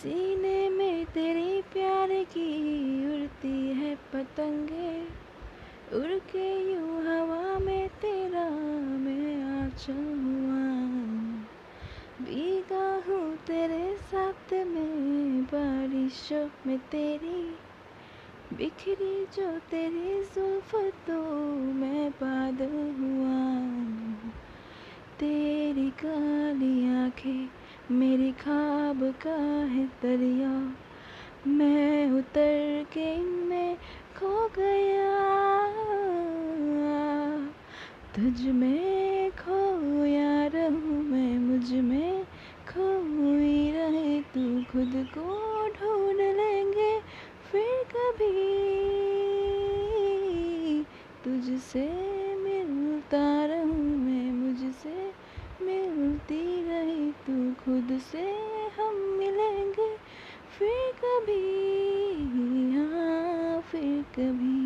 सीने में तेरे प्यार की उड़ती है पतंगे उड़ के यूँ हवा में तेरा मैं आचा हुआ। भीगा हूँ तेरे साथ में बारिशों में तेरी, बिखरी जो तेरी जुल्फ तो मैं बादल हुआ। तेरी काली आँखें मेरी खाब का है दरिया। मैं उतर के इनमें खो गया। तुझ में खोया रहूँ मैं, मुझमें खोई रहे। तू खुद को ढूंढ लेंगे फिर कभी। तुझसे मिलता रहूँ मैं, मुझसे मिलती रही तू। से हम मिलेंगे फिर कभी हाँ फिर कभी।